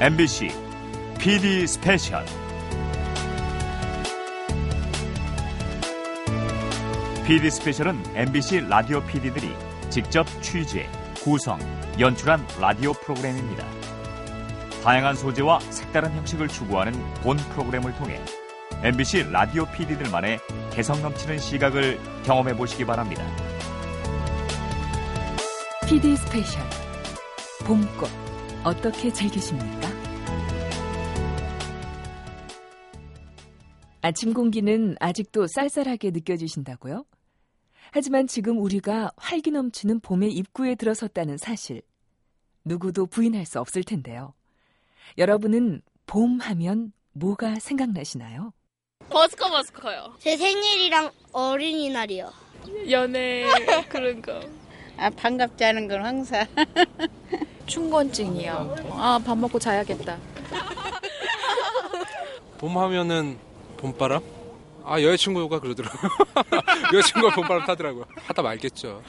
MBC PD 스페셜 PD 스페셜은 MBC 라디오 PD들이 직접 취재, 구성, 연출한 라디오 프로그램입니다. 다양한 소재와 색다른 형식을 추구하는 본 프로그램을 통해 MBC 라디오 PD들만의 개성 넘치는 시각을 경험해 보시기 바랍니다. PD 스페셜 봄꽃 어떻게 즐기십니까? 아침 공기는 아직도 쌀쌀하게 느껴지신다고요? 하지만 지금 우리가 활기 넘치는 봄의 입구에 들어섰다는 사실 누구도 부인할 수 없을 텐데요. 여러분은 봄 하면 뭐가 생각나시나요? 버스커 버스커요. 제 생일이랑 어린이날이요. 연애 그런 거. 아, 반갑지 않은 건 항상. 충곤증이요. 아, 밥 먹고 자야겠다. 봄 하면은 봄바람? 아 여자친구가 그러더라고요. 여자친구가 봄바람 타더라고요. 하다 말겠죠.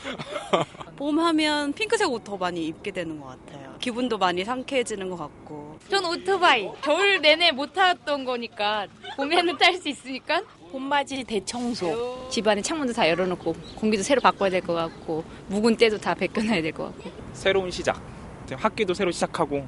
봄 하면 핑크색 옷 더 많이 입게 되는 것 같아요. 기분도 많이 상쾌해지는 것 같고. 전 오토바이. 겨울 내내 못 탔던 거니까 봄에는 탈수 있으니까 봄맞이 대청소. 집안에 창문도 다 열어놓고 공기도 새로 바꿔야 될 것 같고 묵은 때도 다 벗겨놔야 될 것 같고. 새로운 시작. 학기도 새로 시작하고,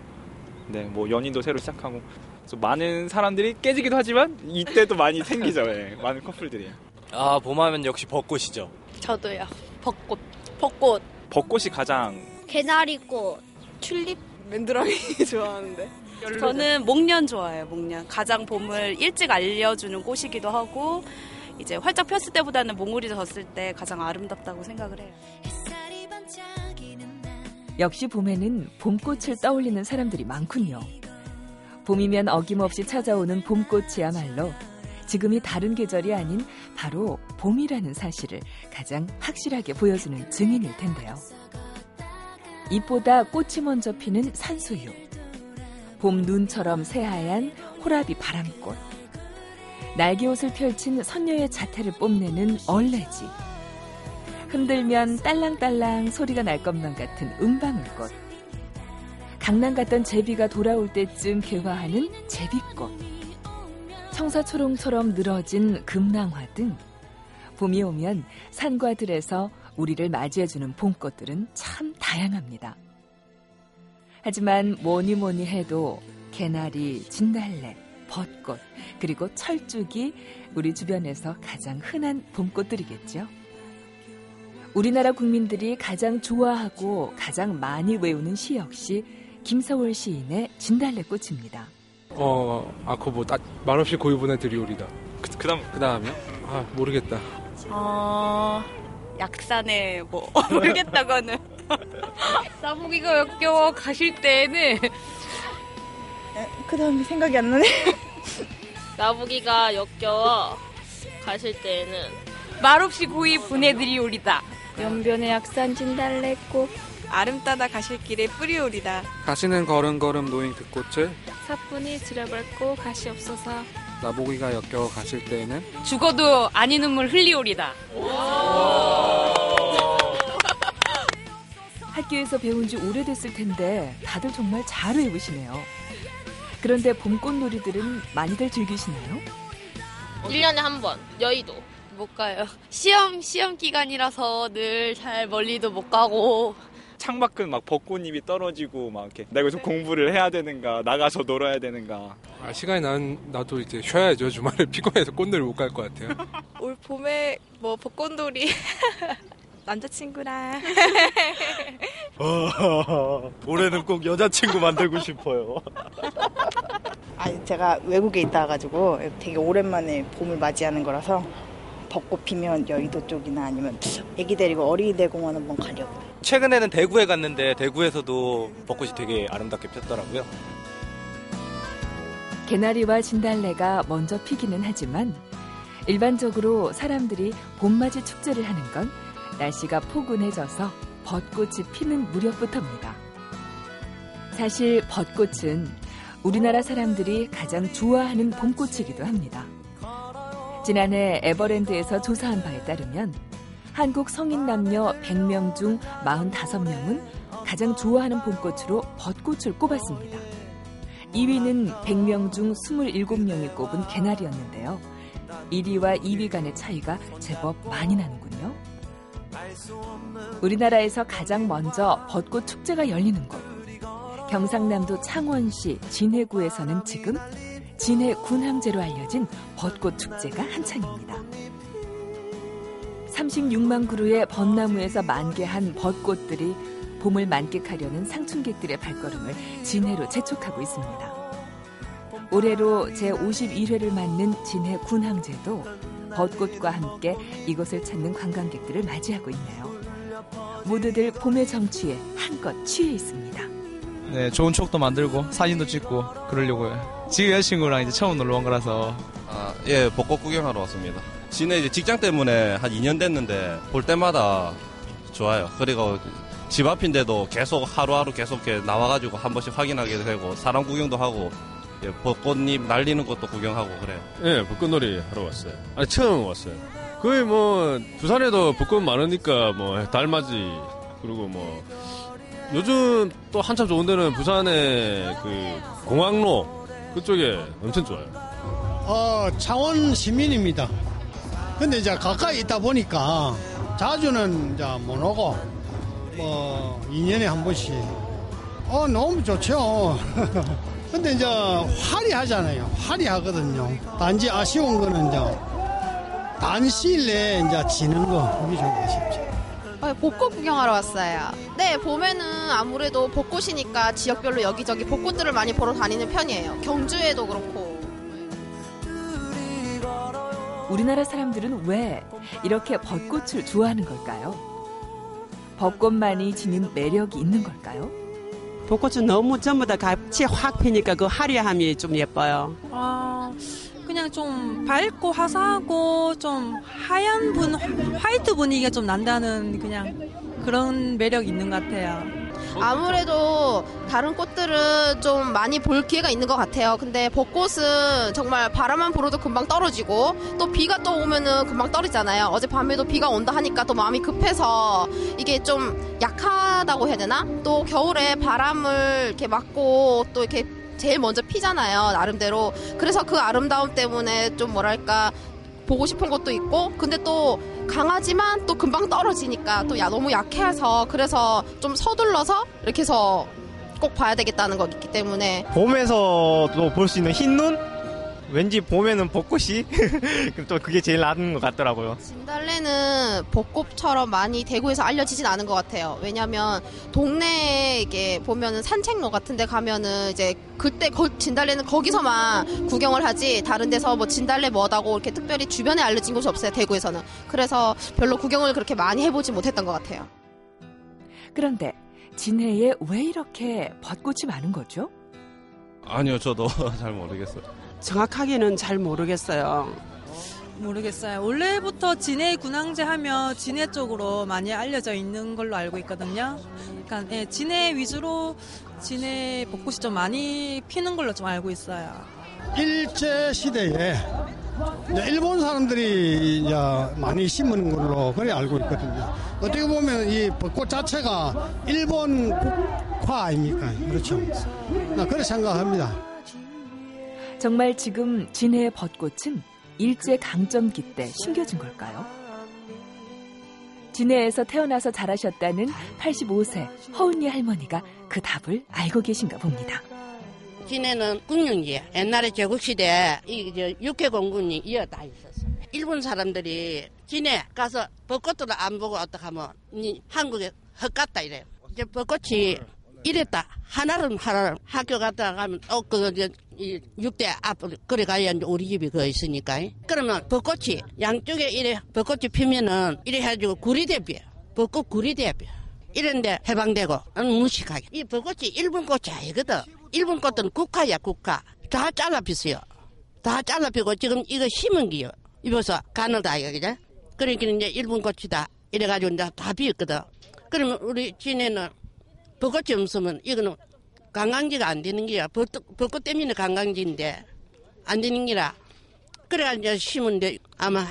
네, 뭐 연인도 새로 시작하고. 그래서 많은 사람들이 깨지기도 하지만 이때도 많이 생기죠. 예, 많은 커플들이. 아, 봄하면 역시 벚꽃이죠. 저도요. 벚꽃. 벚꽃. 벚꽃이 가장 개나리꽃. 튤립. 맨드랑이 좋아하는데. 저는 목련 좋아해요, 목련. 가장 봄을 일찍 알려주는 꽃이기도 하고, 이제 활짝 폈을 때보다는 몽울이 졌을 때 가장 아름답다고 생각을 해요. 역시 봄에는 봄꽃을 떠올리는 사람들이 많군요. 봄이면 어김없이 찾아오는 봄꽃이야말로 지금이 다른 계절이 아닌 바로 봄이라는 사실을 가장 확실하게 보여주는 증인일 텐데요. 잎보다 꽃이 먼저 피는 산수유. 봄 눈처럼 새하얀 호라비 바람꽃. 날개옷을 펼친 선녀의 자태를 뽐내는 얼레지. 흔들면 딸랑딸랑 소리가 날 것만 같은 은방울꽃. 강남 갔던 제비가 돌아올 때쯤 개화하는 제비꽃. 청사초롱처럼 늘어진 금낭화 등 봄이 오면 산과 들에서 우리를 맞이해주는 봄꽃들은 참 다양합니다. 하지만 뭐니 뭐니 해도 개나리, 진달래, 벚꽃, 그리고 철쭉이 우리 주변에서 가장 흔한 봄꽃들이겠죠. 우리나라 국민들이 가장 좋아하고 가장 많이 외우는 시 역시 김서울 시인의 진달래꽃입니다. 어, 아, 그거 뭐, 나, 말없이 고유 보내드리오리다. 그, 그 다음 그 다음에요? 아, 모르겠다. 어, 약산에 뭐, 모르겠다고는. 나무기가 역겨워 가실 때에는 그 다음에 생각이 안 나네. 나무기가 역겨워 가실 때에는 말없이 고이 보내드리오리다. 연변의 약산 진달래꽃 아름따다 가실 길에 뿌리오리다. 가시는 걸음걸음 놓인 그 꽃을 사뿐히 지려밟고 가시 없어서 나보기가 역겨워 가실 때에는 죽어도 아니 눈물 흘리오리다. 학교에서 배운 지 오래됐을 텐데 다들 정말 잘 외우시네요. 그런데 봄꽃놀이들은 많이들 즐기시나요? 1년에 한 번 여의도 못 가요. 시험 시험 기간이라서 늘 잘 멀리도 못 가고 창밖은 막 벚꽃잎이 떨어지고 막 이렇게 내가 여기서 공부를 해야 되는가 나가서 놀아야 되는가 아, 시간이 난, 나도 이제 쉬어야죠. 주말에 피곤해서 꽃놀이 못 갈 것 같아요. 올 봄에 뭐 벚꽃놀이 남자친구랑 올해는 꼭 여자친구 만들고 싶어요. 아니 제가 외국에 있다 가지고 되게 오랜만에 봄을 맞이하는 거라서 벚꽃 피면 여의도 쪽이나 아니면 애기 데리고 어린이대 공원 한번 가려고. 최근에는 대구에 갔는데 대구에서도 벚꽃이 되게 아름답게 폈더라고요. 개나리와 진달래가 먼저 피기는 하지만 일반적으로 사람들이 봄맞이 축제를 하는 건 날씨가 포근해져서 벚꽃이 피는 무렵부터입니다. 사실 벚꽃은 우리나라 사람들이 가장 좋아하는 봄꽃이기도 합니다. 지난해 에버랜드에서 조사한 바에 따르면 한국 성인 남녀 100명 중 45명은 가장 좋아하는 봄꽃으로 벚꽃을 꼽았습니다. 2위는 100명 중 27명이 꼽은 개나리였는데요. 1위와 2위 간의 차이가 제법 많이 나는군요. 우리나라에서 가장 먼저 벚꽃 축제가 열리는 곳. 경상남도 창원시 진해구에서는 지금 진해 군항제로 알려진 벚꽃 축제가 한창입니다. 36만 그루의 벚나무에서 만개한 벚꽃들이 봄을 만끽하려는 상춘객들의 발걸음을 진해로 재촉하고 있습니다. 올해로 제51회를 맞는 진해 군항제도 벚꽃과 함께 이곳을 찾는 관광객들을 맞이하고 있네요. 모두들 봄의 정취에 한껏 취해 있습니다. 네, 좋은 추억도 만들고 사진도 찍고 그러려고요. 지금 여자친구랑 이제 처음 놀러 온 거라서. 아, 예, 벚꽃 구경하러 왔습니다. 진해 이제 직장 때문에 한 2년 됐는데 볼 때마다 좋아요. 그리고 집 앞인데도 계속 하루하루 계속 이렇게 나와가지고 한 번씩 확인하게 되고 사람 구경도 하고 예, 벚꽃잎 날리는 것도 구경하고 그래요. 예, 벚꽃놀이 하러 왔어요. 아니, 처음 왔어요. 거의 뭐, 부산에도 벚꽃 많으니까 뭐, 달맞이, 그리고 뭐, 요즘 또 한참 좋은 데는 부산의 그, 공항로, 그쪽에 엄청 좋아요. 어, 창원 시민입니다. 근데 이제 가까이 있다 보니까 자주는 이제 못 오고, 뭐, 2년에 한 번씩. 어, 너무 좋죠. 근데 이제 화려하잖아요. 화려하거든요. 단지 아쉬운 거는 이제 단시일 내에 이제 지는 거, 그게 좀 아쉽죠. 아, 벚꽃 구경하러 왔어요. 네, 봄에는 아무래도 벚꽃이니까 지역별로 여기저기 벚꽃들을 많이 보러 다니는 편이에요. 경주에도 그렇고. 우리나라 사람들은 왜 이렇게 벚꽃을 좋아하는 걸까요? 벚꽃만이 지닌 매력이 있는 걸까요? 벚꽃은 너무 전부 다 같이 확 피니까 그 화려함이 좀 예뻐요. 아, 그냥 좀 밝고 화사하고 좀 하얀 분, 화이트 분위기가 좀 난다는 그냥 그런 매력이 있는 것 같아요. 아무래도 다른 꽃들은 좀 많이 볼 기회가 있는 것 같아요. 근데 벚꽃은 정말 바람만 불어도 금방 떨어지고 또 비가 또 오면은 금방 떨어지잖아요. 어젯밤에도 비가 온다 하니까 또 마음이 급해서 이게 좀 약하다고 해야 되나? 또 겨울에 바람을 이렇게 맞고 또 이렇게 제일 먼저 피잖아요. 나름대로. 그래서 그 아름다움 때문에 좀 뭐랄까 보고 싶은 것도 있고 근데 또 강하지만 또 금방 떨어지니까 또 야, 너무 약해서 그래서 좀 서둘러서 이렇게 해서 꼭 봐야 되겠다는 거 있기 때문에 봄에서도 볼수 있는 흰눈? 왠지 봄에는 벚꽃이 또 그게 제일 나은 것 같더라고요. 진달래는 벚꽃처럼 많이 대구에서 알려지진 않은 것 같아요. 왜냐면 동네에 이게 보면은 산책로 같은 데 가면은 이제 그때 거, 진달래는 거기서만 구경을 하지 다른 데서 뭐 진달래 뭐다고 이렇게 특별히 주변에 알려진 곳이 없어요. 대구에서는. 그래서 별로 구경을 그렇게 많이 해보지 못했던 것 같아요. 그런데 진해에 왜 이렇게 벚꽃이 많은 거죠? 아니요, 저도 잘 모르겠어요. 정확하게는 잘 모르겠어요. 모르겠어요. 원래부터 진해 군항제 하면 진해 쪽으로 많이 알려져 있는 걸로 알고 있거든요. 그러니까 예, 진해 위주로 진해 벚꽃이 좀 많이 피는 걸로 좀 알고 있어요. 일제 시대에 일본 사람들이 이제 많이 심은 걸로 그래 알고 있거든요. 어떻게 보면 이 벚꽃 자체가 일본 국화 아닙니까? 그렇죠. 나 그렇게 생각합니다. 정말 지금 진해의 벚꽃은 일제 강점기 때 심겨진 걸까요? 진해에서 태어나서 자라셨다는 85세 허은리 할머니가 그 답을 알고 계신가 봅니다. 진해는 군용지야. 옛날에 제국시대 이 육해공군이 이어다 있었어. 일본 사람들이 진해 가서 벚꽃도 안 보고 어떡하면 한국에 헛 갔다 이래요. 이제 벚꽃이 이랬다. 하나는 하나는 학교 갔다 가면 어그 이 6대 앞으로 그래 가야 우리 집이 그 있으니까. 그러면 벚꽃이 양쪽에 이래 벚꽃이 피면은 이래 해가지고 구리 대비야. 벚꽃 구리 대비야. 이런데 해방되고 무식하게. 이 벚꽃이 일본 꽃이 아니거든. 일본 꽃은 국화야 국화. 다 잘라 피어요. 다 잘라 피고 지금 이거 심은 기요. 입어서 가느다 이거죠. 그러니까 이제 일본 꽃이다. 이래가지고 이제 다 비었거든. 그러면 우리 진해는 벚꽃이 없으면 이거는 관광지가 안 되는 게야. 벚꽃, 벚꽃 때문에 관광지인데 안 되는 게라. 그래가 이제 심은데 아마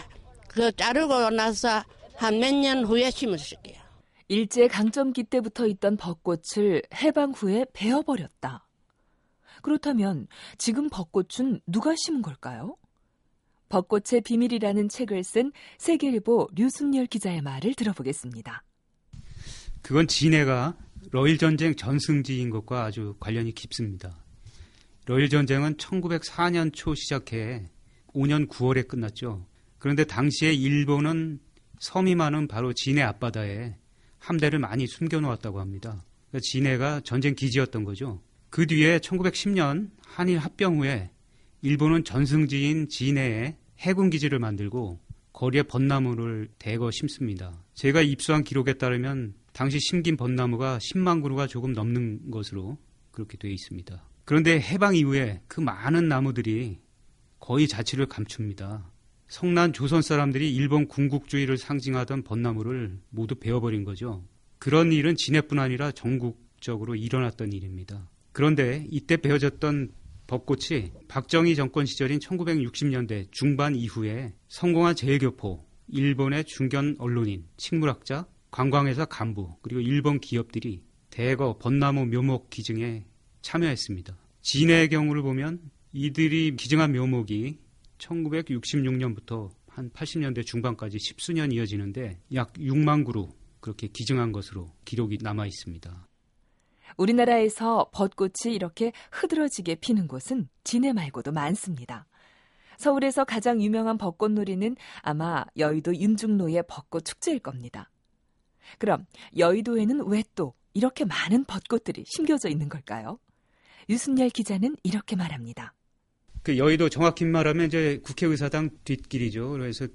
그 자르고 나서 한 몇 년 후에 심었을 게요. 일제 강점기 때부터 있던 벚꽃을 해방 후에 베어버렸다. 그렇다면 지금 벚꽃은 누가 심은 걸까요? 벚꽃의 비밀이라는 책을 쓴 세계일보 류순열 기자의 말을 들어보겠습니다. 그건 진해가 러일 전쟁 전승지인 것과 아주 관련이 깊습니다. 러일 전쟁은 1904년 초 시작해 5년 9월에 끝났죠. 그런데 당시에 일본은 섬이 많은 바로 진해 앞바다에 함대를 많이 숨겨놓았다고 합니다. 그러니까 진해가 전쟁 기지였던 거죠. 그 뒤에 1910년 한일 합병 후에 일본은 전승지인 진해에 해군 기지를 만들고 거리에 벚나무를 대거 심습니다. 제가 입수한 기록에 따르면 당시 심긴 벚나무가 10만 그루가 조금 넘는 것으로 그렇게 되어 있습니다. 그런데 해방 이후에 그 많은 나무들이 거의 자취를 감춥니다. 성난 조선 사람들이 일본 군국주의를 상징하던 벚나무를 모두 베어버린 거죠. 그런 일은 진해뿐 아니라 전국적으로 일어났던 일입니다. 그런데 이때 베어졌던 벚꽃이 박정희 정권 시절인 1960년대 중반 이후에 성공한 제일교포, 일본의 중견 언론인, 식물학자, 관광회사 간부, 그리고 일본 기업들이 대거 벚나무 묘목 기증에 참여했습니다. 진해의 경우를 보면 이들이 기증한 묘목이 1966년부터 한 80년대 중반까지 십수년 이어지는데 약 6만 그루 그렇게 기증한 것으로 기록이 남아 있습니다. 우리나라에서 벚꽃이 이렇게 흐드러지게 피는 곳은 진해 말고도 많습니다. 서울에서 가장 유명한 벚꽃놀이는 아마 여의도 윤중로의 벚꽃 축제일 겁니다. 그럼 여의도에는 왜 또 이렇게 많은 벚꽃들이 심겨져 있는 걸까요? 유순열 기자는 이렇게 말합니다. 그 여의도 정확히 말하면 이제 국회의사당 뒷길이죠. 그래서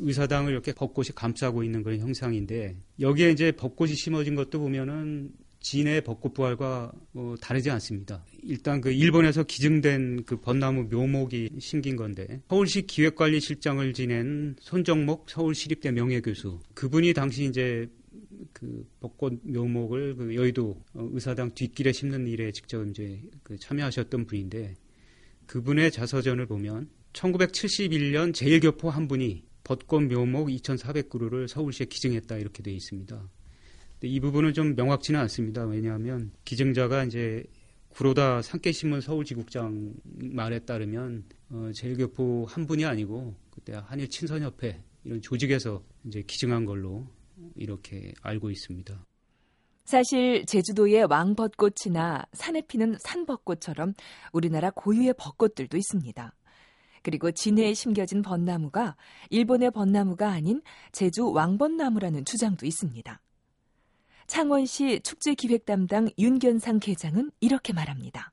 의사당을 이렇게 벚꽃이 감싸고 있는 그런 형상인데 여기에 이제 벚꽃이 심어진 것도 보면은 진해 벚꽃 부활과 뭐 다르지 않습니다. 일단 그 일본에서 기증된 그 벚나무 묘목이 심긴 건데 서울시 기획관리실장을 지낸 손정목 서울시립대 명예교수 그분이 당시 이제 그 벚꽃 묘목을 그 여의도 의사당 뒷길에 심는 일에 직접 이제 그 참여하셨던 분인데 그분의 자서전을 보면 1971년 제일교포 한 분이 벚꽃 묘목 2,400그루를 서울시에 기증했다 이렇게 되어 있습니다. 이 부분은 좀 명확치는 않습니다. 왜냐하면 기증자가 이제 구로다 산케신문 서울지국장 말에 따르면 어, 제일교포 한 분이 아니고 그때 한일 친선협회 이런 조직에서 이제 기증한 걸로 이렇게 알고 있습니다. 사실 제주도의 왕벚꽃이나 산에 피는 산벚꽃처럼 우리나라 고유의 벚꽃들도 있습니다. 그리고 진해에 심겨진 벚나무가 일본의 벚나무가 아닌 제주 왕벚나무라는 주장도 있습니다. 창원시 축제 기획 담당 윤견상 계장은 이렇게 말합니다.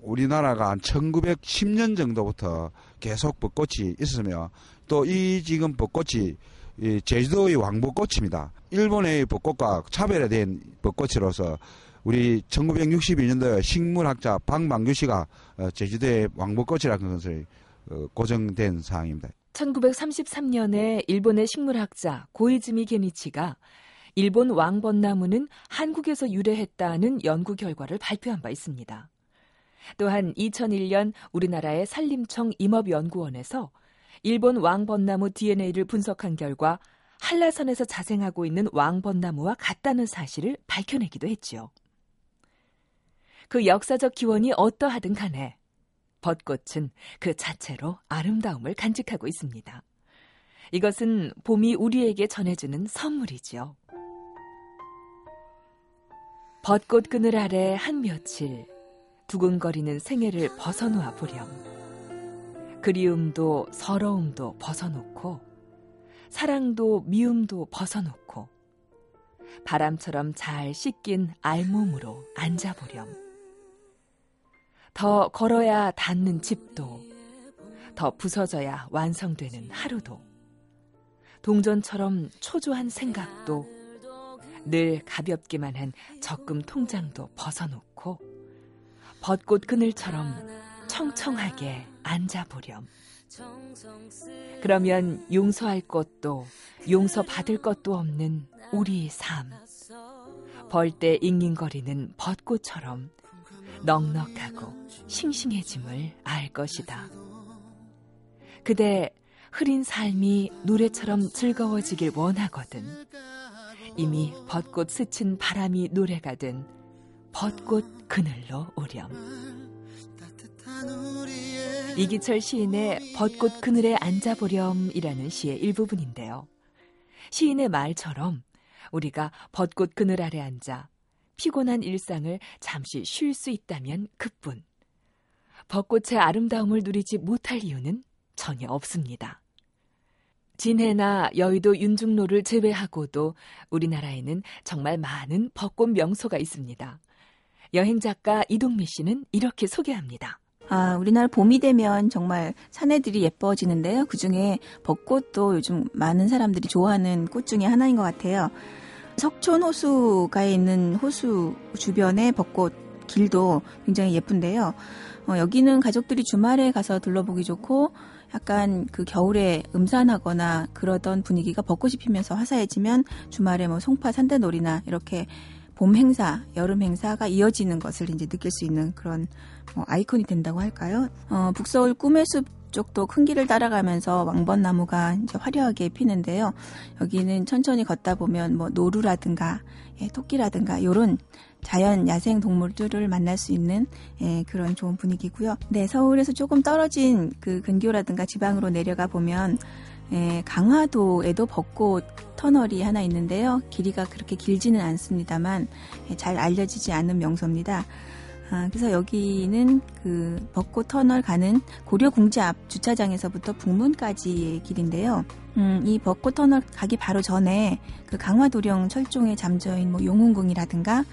우리나라가 한 1910년 정도부터 계속 벚꽃이 있으며 또 이 지금 벚꽃이 제주도의 왕벚꽃입니다. 일본의 벚꽃과 차별화된 벚꽃으로서 우리 1962년도에 식물학자 박망규 씨가 어, 제주도의 왕벚꽃이라는 것을 어, 고정된 사항입니다. 1933년에 일본의 식물학자 고이즈미 게니치가 일본 왕벚나무는 한국에서 유래했다는 연구 결과를 발표한 바 있습니다. 또한 2001년 우리나라의 산림청 임업연구원에서 일본 왕벚나무 DNA를 분석한 결과 한라산에서 자생하고 있는 왕벚나무와 같다는 사실을 밝혀내기도 했지요. 그 역사적 기원이 어떠하든 간에 벚꽃은 그 자체로 아름다움을 간직하고 있습니다. 이것은 봄이 우리에게 전해주는 선물이지요. 벚꽃 그늘 아래 한 며칠 두근거리는 생애를 벗어놓아 보렴. 그리움도 서러움도 벗어놓고 사랑도 미움도 벗어놓고 바람처럼 잘 씻긴 알몸으로 앉아보렴. 더 걸어야 닿는 집도 더 부서져야 완성되는 하루도 동전처럼 초조한 생각도 늘 가볍기만 한 적금 통장도 벗어놓고 벚꽃 그늘처럼 청청하게 앉아보렴. 그러면 용서할 것도 용서받을 것도 없는 우리의 삶. 벌때 잉잉거리는 벚꽃처럼 넉넉하고 싱싱해짐을 알 것이다. 그대 흐린 삶이 노래처럼 즐거워지길 원하거든. 이미 벚꽃 스친 바람이 노래가 된 벚꽃 그늘로 오렴. 이기철 시인의 벚꽃 그늘에 앉아보렴이라는 시의 일부분인데요. 시인의 말처럼 우리가 벚꽃 그늘 아래 앉아 피곤한 일상을 잠시 쉴 수 있다면 그뿐. 벚꽃의 아름다움을 누리지 못할 이유는 전혀 없습니다. 진해나 여의도 윤중로를 제외하고도 우리나라에는 정말 많은 벚꽃 명소가 있습니다. 여행 작가 이동미 씨는 이렇게 소개합니다. 아, 우리나라 봄이 되면 정말 산해들이 예뻐지는데요. 그 중에 벚꽃도 요즘 많은 사람들이 좋아하는 꽃 중에 하나인 것 같아요. 석촌 호수가에 있는 호수 주변의 벚꽃 길도 굉장히 예쁜데요. 어, 여기는 가족들이 주말에 가서 둘러보기 좋고 약간 그 겨울에 음산하거나 그러던 분위기가 벚꽃이 피면서 화사해지면 주말에 뭐 송파 산대놀이나 이렇게 봄 행사, 여름 행사가 이어지는 것을 이제 느낄 수 있는 그런 뭐 아이콘이 된다고 할까요? 어, 북서울 꿈의 숲 쪽도 큰 길을 따라가면서 왕벚나무가 이제 화려하게 피는데요. 여기는 천천히 걷다 보면 뭐 노루라든가 예, 토끼라든가 요런 자연 야생 동물들을 만날 수 있는 예, 그런 좋은 분위기고요. 네, 서울에서 조금 떨어진 그 근교라든가 지방으로 내려가 보면 예, 강화도에도 벚꽃 터널이 하나 있는데요. 길이가 그렇게 길지는 않습니다만 예, 잘 알려지지 않는 명소입니다. 아, 그래서 여기는 그 벚꽃 터널 가는 고려 궁지 앞 주차장에서부터 북문까지의 길인데요. 음, 이 벚꽃 터널 가기 바로 전에 그 강화도령 철종에 잠저인 뭐 용훈궁이라든가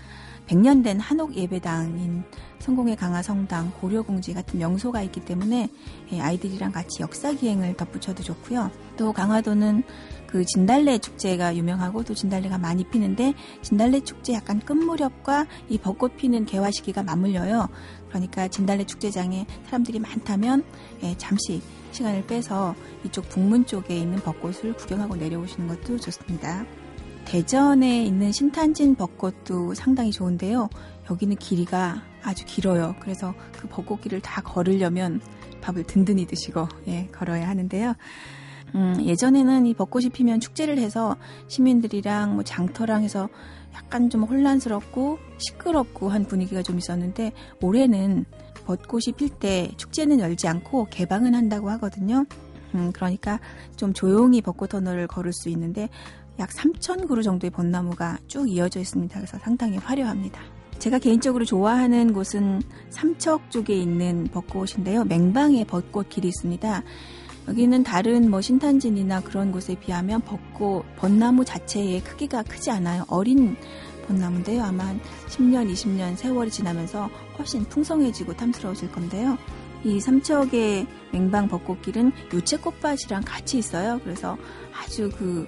100년 된 한옥 예배당인 성공의 강화 성당, 고려궁지 같은 명소가 있기 때문에 예, 아이들이랑 같이 역사 기행을 덧붙여도 좋고요. 또 강화도는 그 진달래 축제가 유명하고 또 진달래가 많이 피는데 진달래 축제 약간 끝 무렵과 이 벚꽃 피는 개화 시기가 맞물려요. 그러니까 진달래 축제장에 사람들이 많다면 예, 잠시 시간을 빼서 이쪽 북문 쪽에 있는 벚꽃을 구경하고 내려오시는 것도 좋습니다. 대전에 있는 신탄진 벚꽃도 상당히 좋은데요. 여기는 길이가 아주 길어요. 그래서 그 벚꽃길을 다 걸으려면 밥을 든든히 드시고 예, 걸어야 하는데요. 음, 예전에는 이 벚꽃이 피면 축제를 해서 시민들이랑 뭐 장터랑 해서 약간 좀 혼란스럽고 시끄럽고 한 분위기가 좀 있었는데 올해는 벚꽃이 필 때 축제는 열지 않고 개방은 한다고 하거든요. 음, 그러니까 좀 조용히 벚꽃 터널을 걸을 수 있는데 약 3천 그루 정도의 벚나무가 쭉 이어져 있습니다. 그래서 상당히 화려합니다. 제가 개인적으로 좋아하는 곳은 삼척 쪽에 있는 벚꽃인데요. 맹방의 벚꽃 길이 있습니다. 여기는 다른 뭐 신탄진이나 그런 곳에 비하면 벚꽃, 벚나무 자체의 크기가 크지 않아요. 어린 벚나무인데요. 아마 한 10년, 20년 세월이 지나면서 훨씬 풍성해지고 탐스러워질 건데요. 이 삼척의 맹방 벚꽃길은 유채꽃밭이랑 같이 있어요. 그래서 아주 그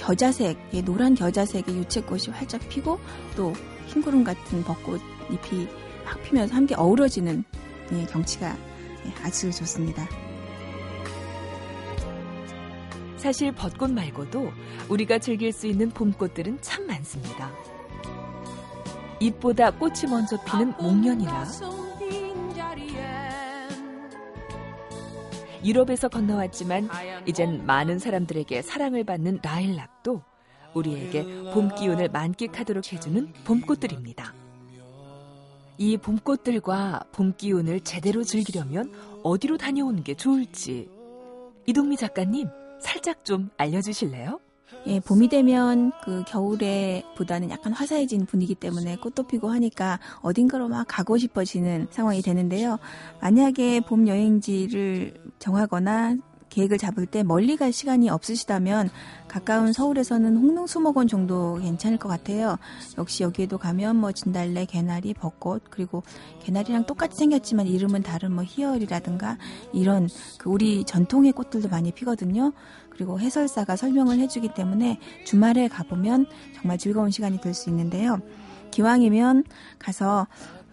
겨자색, 예, 노란 겨자색의 유채꽃이 활짝 피고 또 흰구름 같은 벚꽃 잎이 막 피면서 함께 어우러지는 예, 경치가 예, 아주 좋습니다. 사실 벚꽃 말고도 우리가 즐길 수 있는 봄꽃들은 참 많습니다. 잎보다 꽃이 먼저 피는 목련이나 유럽에서 건너왔지만 이젠 많은 사람들에게 사랑을 받는 라일락도 우리에게 봄 기운을 만끽하도록 해주는 봄꽃들입니다. 이 봄꽃들과 봄 기운을 제대로 즐기려면 어디로 다녀오는 게 좋을지 이동미 작가님 살짝 좀 알려주실래요? 예, 봄이 되면 그 겨울에 보다는 약간 화사해진 분위기 때문에 꽃도 피고 하니까 어딘가로 막 가고 싶어지는 상황이 되는데요. 만약에 봄 여행지를 정하거나 계획을 잡을 때 멀리 갈 시간이 없으시다면 가까운 서울에서는 홍릉 수목원 정도 괜찮을 것 같아요. 역시 여기에도 가면 뭐 진달래, 개나리, 벚꽃 그리고 개나리랑 똑같이 생겼지만 이름은 다른 뭐 희열이라든가 이런 그 우리 전통의 꽃들도 많이 피거든요. 그리고 해설사가 설명을 해주기 때문에 주말에 가보면 정말 즐거운 시간이 될 수 있는데요. 기왕이면 가서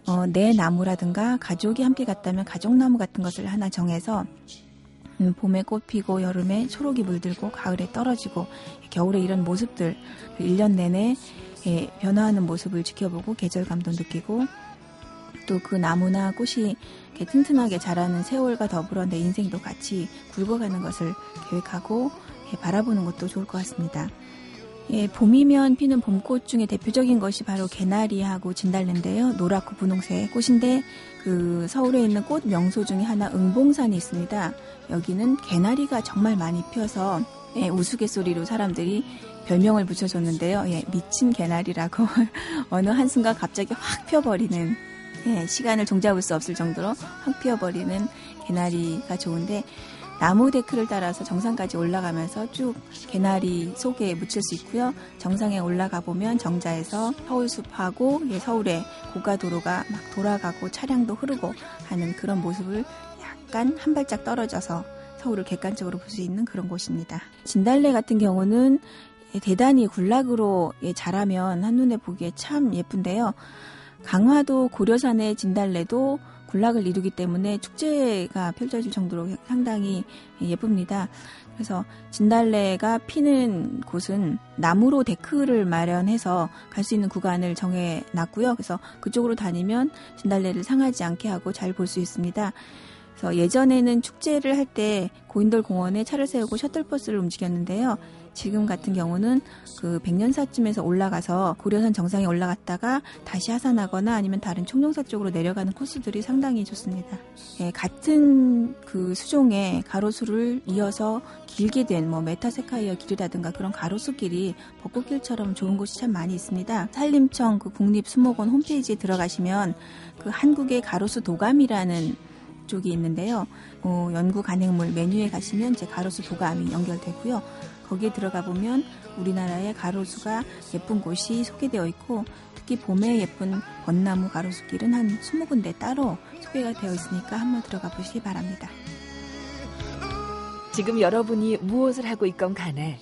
어, 내 나무라든가 가족이 함께 갔다면 가족나무 같은 것을 하나 정해서 음, 봄에 꽃 피고 여름에 초록이 물들고 가을에 떨어지고 겨울에 이런 모습들 1년 그 내내 예, 변화하는 모습을 지켜보고 계절감도 느끼고 또 그 나무나 꽃이 튼튼하게 자라는 세월과 더불어 내 인생도 같이 굵어가는 것을 계획하고 예, 바라보는 것도 좋을 것 같습니다. 예, 봄이면 피는 봄꽃 중에 대표적인 것이 바로 개나리하고 진달래인데요. 노랗고 분홍색 꽃인데 그 서울에 있는 꽃 명소 중에 하나 응봉산이 있습니다. 여기는 개나리가 정말 많이 피어서 예, 우스갯소리로 사람들이 별명을 붙여줬는데요. 예, 미친 개나리라고 어느 한순간 갑자기 확 펴버리는 예, 시간을 종잡을 수 없을 정도로 확 피어버리는 개나리가 좋은데 나무 데크를 따라서 정상까지 올라가면서 쭉 개나리 속에 묻힐 수 있고요. 정상에 올라가 보면 정자에서 서울숲하고 예, 서울의 고가도로가 막 돌아가고 차량도 흐르고 하는 그런 모습을 약간 한 발짝 떨어져서 서울을 객관적으로 볼 수 있는 그런 곳입니다. 진달래 같은 경우는 대단히 군락으로 예, 자라면 한눈에 보기에 참 예쁜데요. 강화도 고려산의 진달래도 군락을 이루기 때문에 축제가 펼쳐질 정도로 상당히 예쁩니다. 그래서 진달래가 피는 곳은 나무로 데크를 마련해서 갈 수 있는 구간을 정해 놨고요. 그래서 그쪽으로 다니면 진달래를 상하지 않게 하고 잘 볼 수 있습니다. 그래서 예전에는 축제를 할 때 고인돌 공원에 차를 세우고 셔틀버스를 움직였는데요. 지금 같은 경우는 그 백련사쯤에서 올라가서 고려산 정상에 올라갔다가 다시 하산하거나 아니면 다른 총룡사 쪽으로 내려가는 코스들이 상당히 좋습니다. 예, 같은 그 수종의 가로수를 이어서 길게 된 뭐 메타세쿼이아 길이라든가 그런 가로수길이 벚꽃길처럼 좋은 곳이 참 많이 있습니다. 산림청 그 국립수목원 홈페이지에 들어가시면 그 한국의 가로수 도감이라는 쪽이 있는데요. 어, 연구 간행물 메뉴에 가시면 제 가로수 도감이 연결되고요. 거기에 들어가 보면 우리나라의 가로수가 예쁜 곳이 소개되어 있고 특히 봄에 예쁜 벚나무 가로수길은 한 20군데 따로 소개가 되어 있으니까 한번 들어가 보시기 바랍니다. 지금 여러분이 무엇을 하고 있건 간에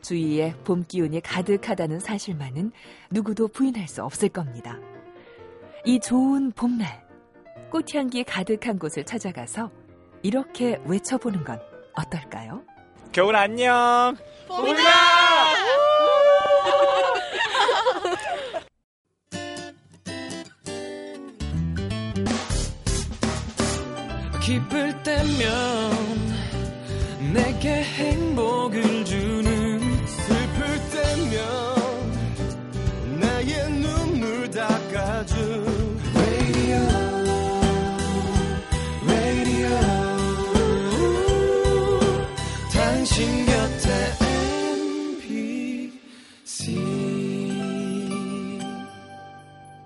주위에 봄 기운이 가득하다는 사실만은 누구도 부인할 수 없을 겁니다. 이 좋은 봄날, 꽃향기 가득한 곳을 찾아가서 이렇게 외쳐보는 건 어떨까요? 겨울 안녕. 봄이다! 기쁠 때면 내게 행복을 주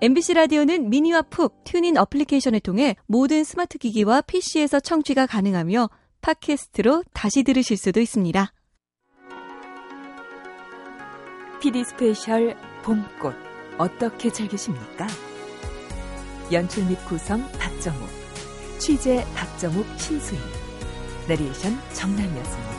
MBC 라디오는 미니와 푹 튠인 어플리케이션을 통해 모든 스마트 기기와 PC에서 청취가 가능하며 팟캐스트로 다시 들으실 수도 있습니다. PD 스페셜 봄꽃 어떻게 즐기십니까? 연출 및 구성 박정욱, 취재 박정욱, 신수희, 내레이션 정남이었습니다.